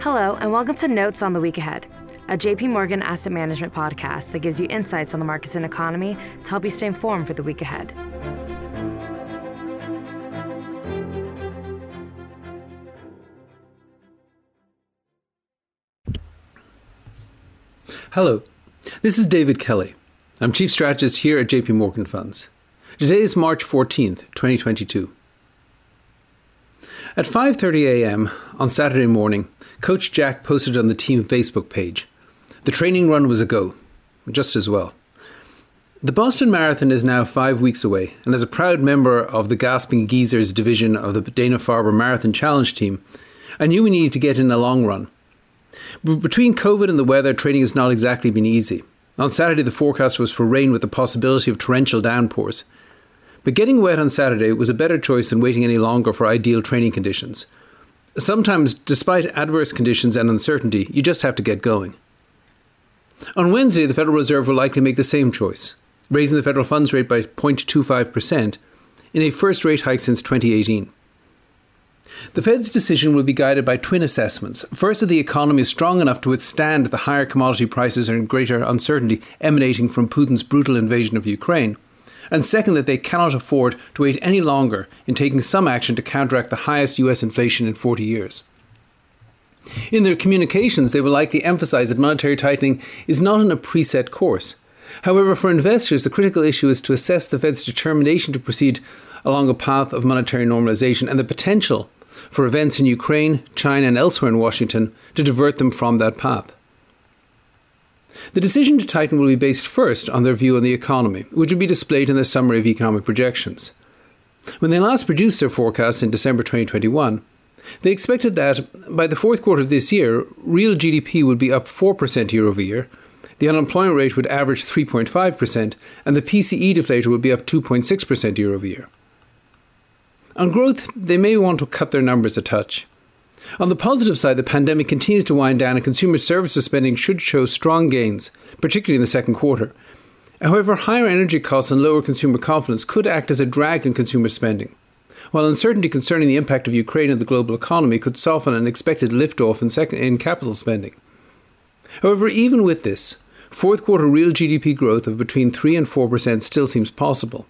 Hello, and welcome to Notes on the Week Ahead, a JP Morgan asset management podcast that gives you insights on the markets and economy to help you stay informed for the week ahead. Hello, this is David Kelly. I'm Chief Strategist here at JP Morgan Funds. Today is March 14th, 2022. At 5:30 a.m. on Saturday morning, Coach Jack posted on the team Facebook page, "The training run was a go, just as well." The Boston Marathon is now 5 weeks away, and as a proud member of the Gasping Geezers division of the Dana-Farber Marathon Challenge team, I knew we needed to get in a long run. Between COVID and the weather, training has not exactly been easy. On Saturday, the forecast was for rain with the possibility of torrential downpours. But getting wet on Saturday was a better choice than waiting any longer for ideal training conditions. Sometimes, despite adverse conditions and uncertainty, you just have to get going. On Wednesday, the Federal Reserve will likely make the same choice, raising the federal funds rate by 0.25% in a first rate hike since 2018. The Fed's decision will be guided by twin assessments. First, that the economy is strong enough to withstand the higher commodity prices and greater uncertainty emanating from Putin's brutal invasion of Ukraine and second, that they cannot afford to wait any longer in taking some action to counteract the highest US inflation in 40 years. In their communications, they will likely emphasize that monetary tightening is not in a preset course. However, for investors, the critical issue is to assess the Fed's determination to proceed along a path of monetary normalization and the potential for events in Ukraine, China, and elsewhere in Washington to divert them from that path. The decision to tighten will be based first on their view on the economy, which will be displayed in their summary of economic projections. When they last produced their forecasts in December 2021, they expected that by the fourth quarter of this year, real GDP would be up 4% year over year, the unemployment rate would average 3.5%, and the PCE deflator would be up 2.6% year over year. On growth, they may want to cut their numbers a touch. On the positive side, the pandemic continues to wind down and consumer services spending should show strong gains, particularly in the second quarter. However, higher energy costs and lower consumer confidence could act as a drag on consumer spending. While uncertainty concerning the impact of Ukraine on the global economy could soften an expected liftoff in, sec- in capital spending. However, even with this, fourth quarter real GDP growth of between 3 and 4% still seems possible.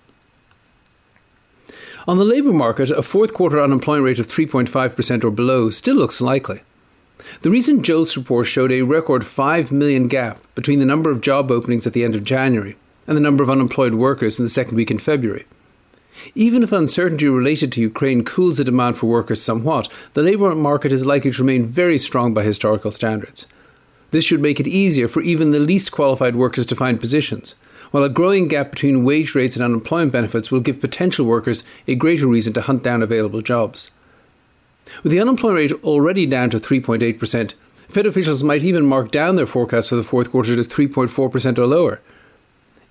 On the labour market, a fourth quarter unemployment rate of 3.5% or below still looks likely. The recent JOLTS report showed a record 5 million gap between the number of job openings at the end of January and the number of unemployed workers in the second week in February. Even if uncertainty related to Ukraine cools the demand for workers somewhat, the labour market is likely to remain very strong by historical standards. This should make it easier for even the least qualified workers to find positions, while a growing gap between wage rates and unemployment benefits will give potential workers a greater reason to hunt down available jobs. With the unemployment rate already down to 3.8%, Fed officials might even mark down their forecast for the fourth quarter to 3.4% or lower.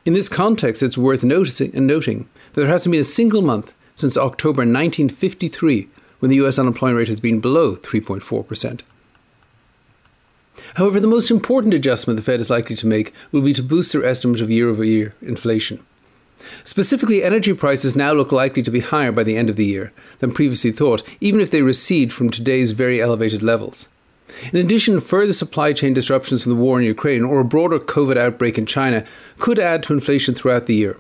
In this context, it's worth noticing and noting that there hasn't been a single month since October 1953 when the US unemployment rate has been below 3.4%. However, the most important adjustment the Fed is likely to make will be to boost their estimate of year over year inflation. Specifically, energy prices now look likely to be higher by the end of the year than previously thought, even if they recede from today's very elevated levels. In addition, further supply chain disruptions from the war in Ukraine or a broader COVID outbreak in China could add to inflation throughout the year.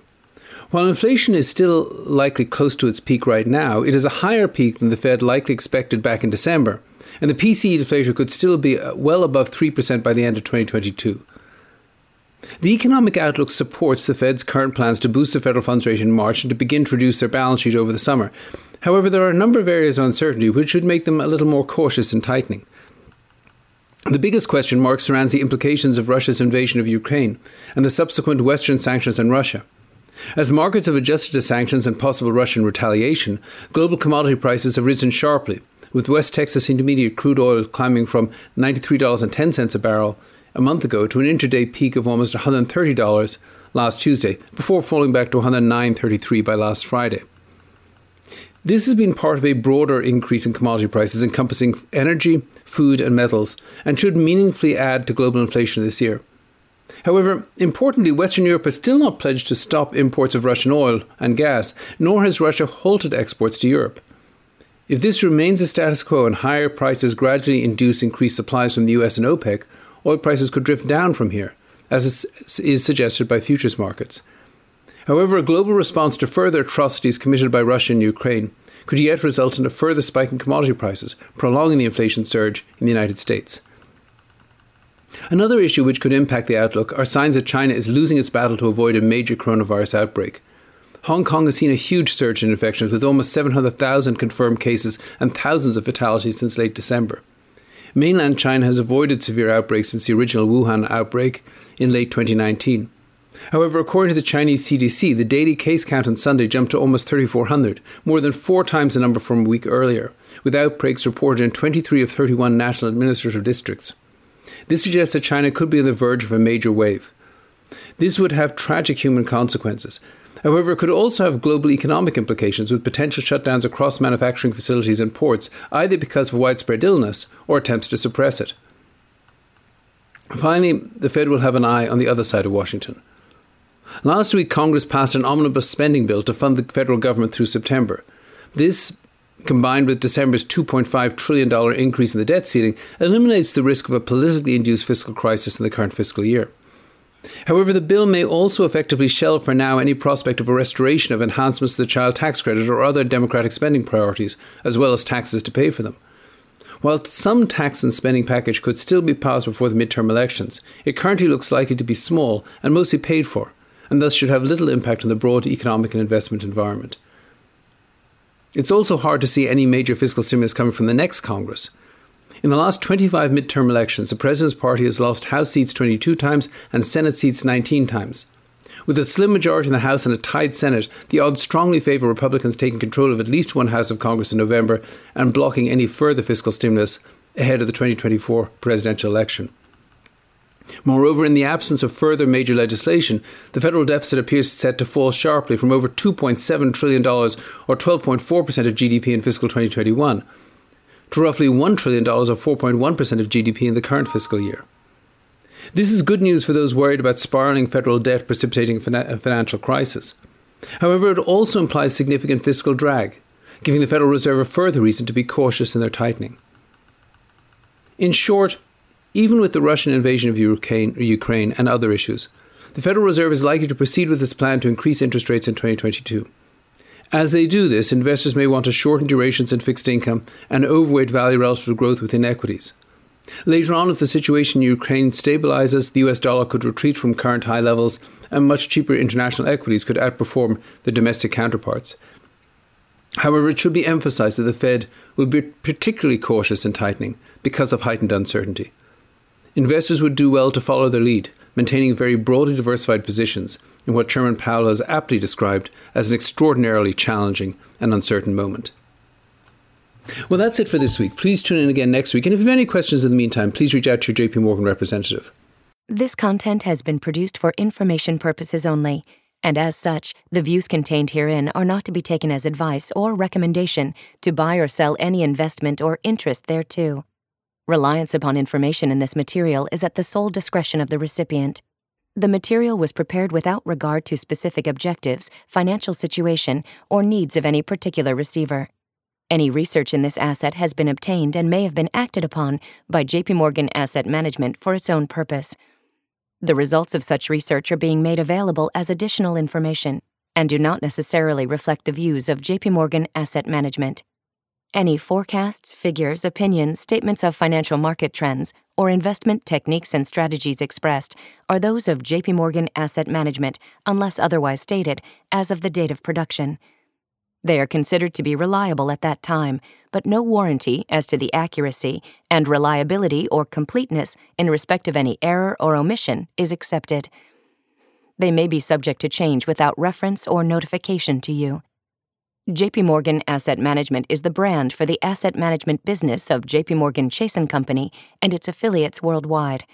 While inflation is still likely close to its peak right now, it is a higher peak than the Fed likely expected back in December, and the PCE deflator could still be uh, well above 3% by the end of 2022. The economic outlook supports the Fed's current plans to boost the federal funds rate in March and to begin to reduce their balance sheet over the summer. However, there are a number of areas of uncertainty which should make them a little more cautious in tightening. The biggest question mark surrounds the implications of Russia's invasion of Ukraine and the subsequent Western sanctions on Russia. As markets have adjusted to sanctions and possible Russian retaliation, global commodity prices have risen sharply, with West Texas Intermediate crude oil climbing from $93.10 a barrel a month ago to an intraday peak of almost $130 last Tuesday, before falling back to 109.33 by last Friday. This has been part of a broader increase in commodity prices encompassing energy, food, and metals, and should meaningfully add to global inflation this year. However, importantly, Western Europe has still not pledged to stop imports of Russian oil and gas, nor has Russia halted exports to Europe. If this remains a status quo and higher prices gradually induce increased supplies from the US and OPEC, oil prices could drift down from here, as is suggested by futures markets. However, a global response to further atrocities committed by Russia in Ukraine could yet result in a further spike in commodity prices, prolonging the inflation surge in the United States. Another issue which could impact the outlook are signs that China is losing its battle to avoid a major coronavirus outbreak. Hong Kong has seen a huge surge in infections with almost 700,000 confirmed cases and thousands of fatalities since late December. Mainland China has avoided severe outbreaks since the original Wuhan outbreak in late 2019. However, according to the Chinese CDC, the daily case count on Sunday jumped to almost 3,400, more than four times the number from a week earlier, with outbreaks reported in 23 of 31 national administrative districts. This suggests that China could be on the verge of a major wave. This would have tragic human consequences. However, it could also have global economic implications with potential shutdowns across manufacturing facilities and ports, either because of widespread illness or attempts to suppress it. Finally, the Fed will have an eye on the other side of Washington. Last week, Congress passed an omnibus spending bill to fund the federal government through September. This, combined with December's $2.5 trillion increase in the debt ceiling, eliminates the risk of a politically induced fiscal crisis in the current fiscal year. However, the bill may also effectively shelve for now any prospect of a restoration of enhancements to the child tax credit or other democratic spending priorities, as well as taxes to pay for them. While some tax and spending package could still be passed before the midterm elections, it currently looks likely to be small and mostly paid for and thus should have little impact on the broad economic and investment environment. It's also hard to see any major fiscal stimulus coming from the next Congress. In the last 25 midterm elections, the President's party has lost House seats 22 times and Senate seats 19 times. With a slim majority in the House and a tied Senate, the odds strongly favour Republicans taking control of at least one House of Congress in November and blocking any further fiscal stimulus ahead of the 2024 presidential election. Moreover, in the absence of further major legislation, the federal deficit appears set to fall sharply from over $2.7 trillion, or 12.4% of GDP in fiscal 2021, to roughly $1 trillion, or 4.1% of GDP in the current fiscal year. This is good news for those worried about spiralling federal debt precipitating a financial crisis. However, it also implies significant fiscal drag, giving the Federal Reserve a further reason to be cautious in their tightening. In short, even with the Russian invasion of Ukraine and other issues. The Federal Reserve is likely to proceed with its plan to increase interest rates in 2022. As they do this, investors may want to shorten durations in fixed income and overweight value relative to growth within equities. Later on, if the situation in Ukraine stabilizes, the US dollar could retreat from current high levels and much cheaper international equities could outperform their domestic counterparts. However, it should be emphasized that the Fed will be particularly cautious in tightening because of heightened uncertainty investors would do well to follow their lead, maintaining very broadly diversified positions in what Chairman Powell has aptly described as an extraordinarily challenging and uncertain moment. Well, that's it for this week. Please tune in again next week. And if you have any questions in the meantime, please reach out to your JP Morgan representative. This content has been produced for information purposes only, and as such, the views contained herein are not to be taken as advice or recommendation to buy or sell any investment or interest thereto. Reliance upon information in this material is at the sole discretion of the recipient. The material was prepared without regard to specific objectives, financial situation, or needs of any particular receiver. Any research in this asset has been obtained and may have been acted upon by JP Morgan Asset Management for its own purpose. The results of such research are being made available as additional information and do not necessarily reflect the views of JP Morgan Asset Management. Any forecasts, figures, opinions, statements of financial market trends, or investment techniques and strategies expressed are those of JP Morgan Asset Management unless otherwise stated as of the date of production. They are considered to be reliable at that time, but no warranty as to the accuracy and reliability or completeness in respect of any error or omission is accepted. They may be subject to change without reference or notification to you. JP Morgan Asset Management is the brand for the asset management business of JP Morgan Chase & Company and its affiliates worldwide.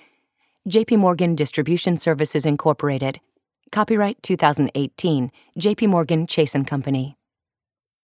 JP Morgan Distribution Services Incorporated. Copyright 2018, JP Morgan Chase & Company.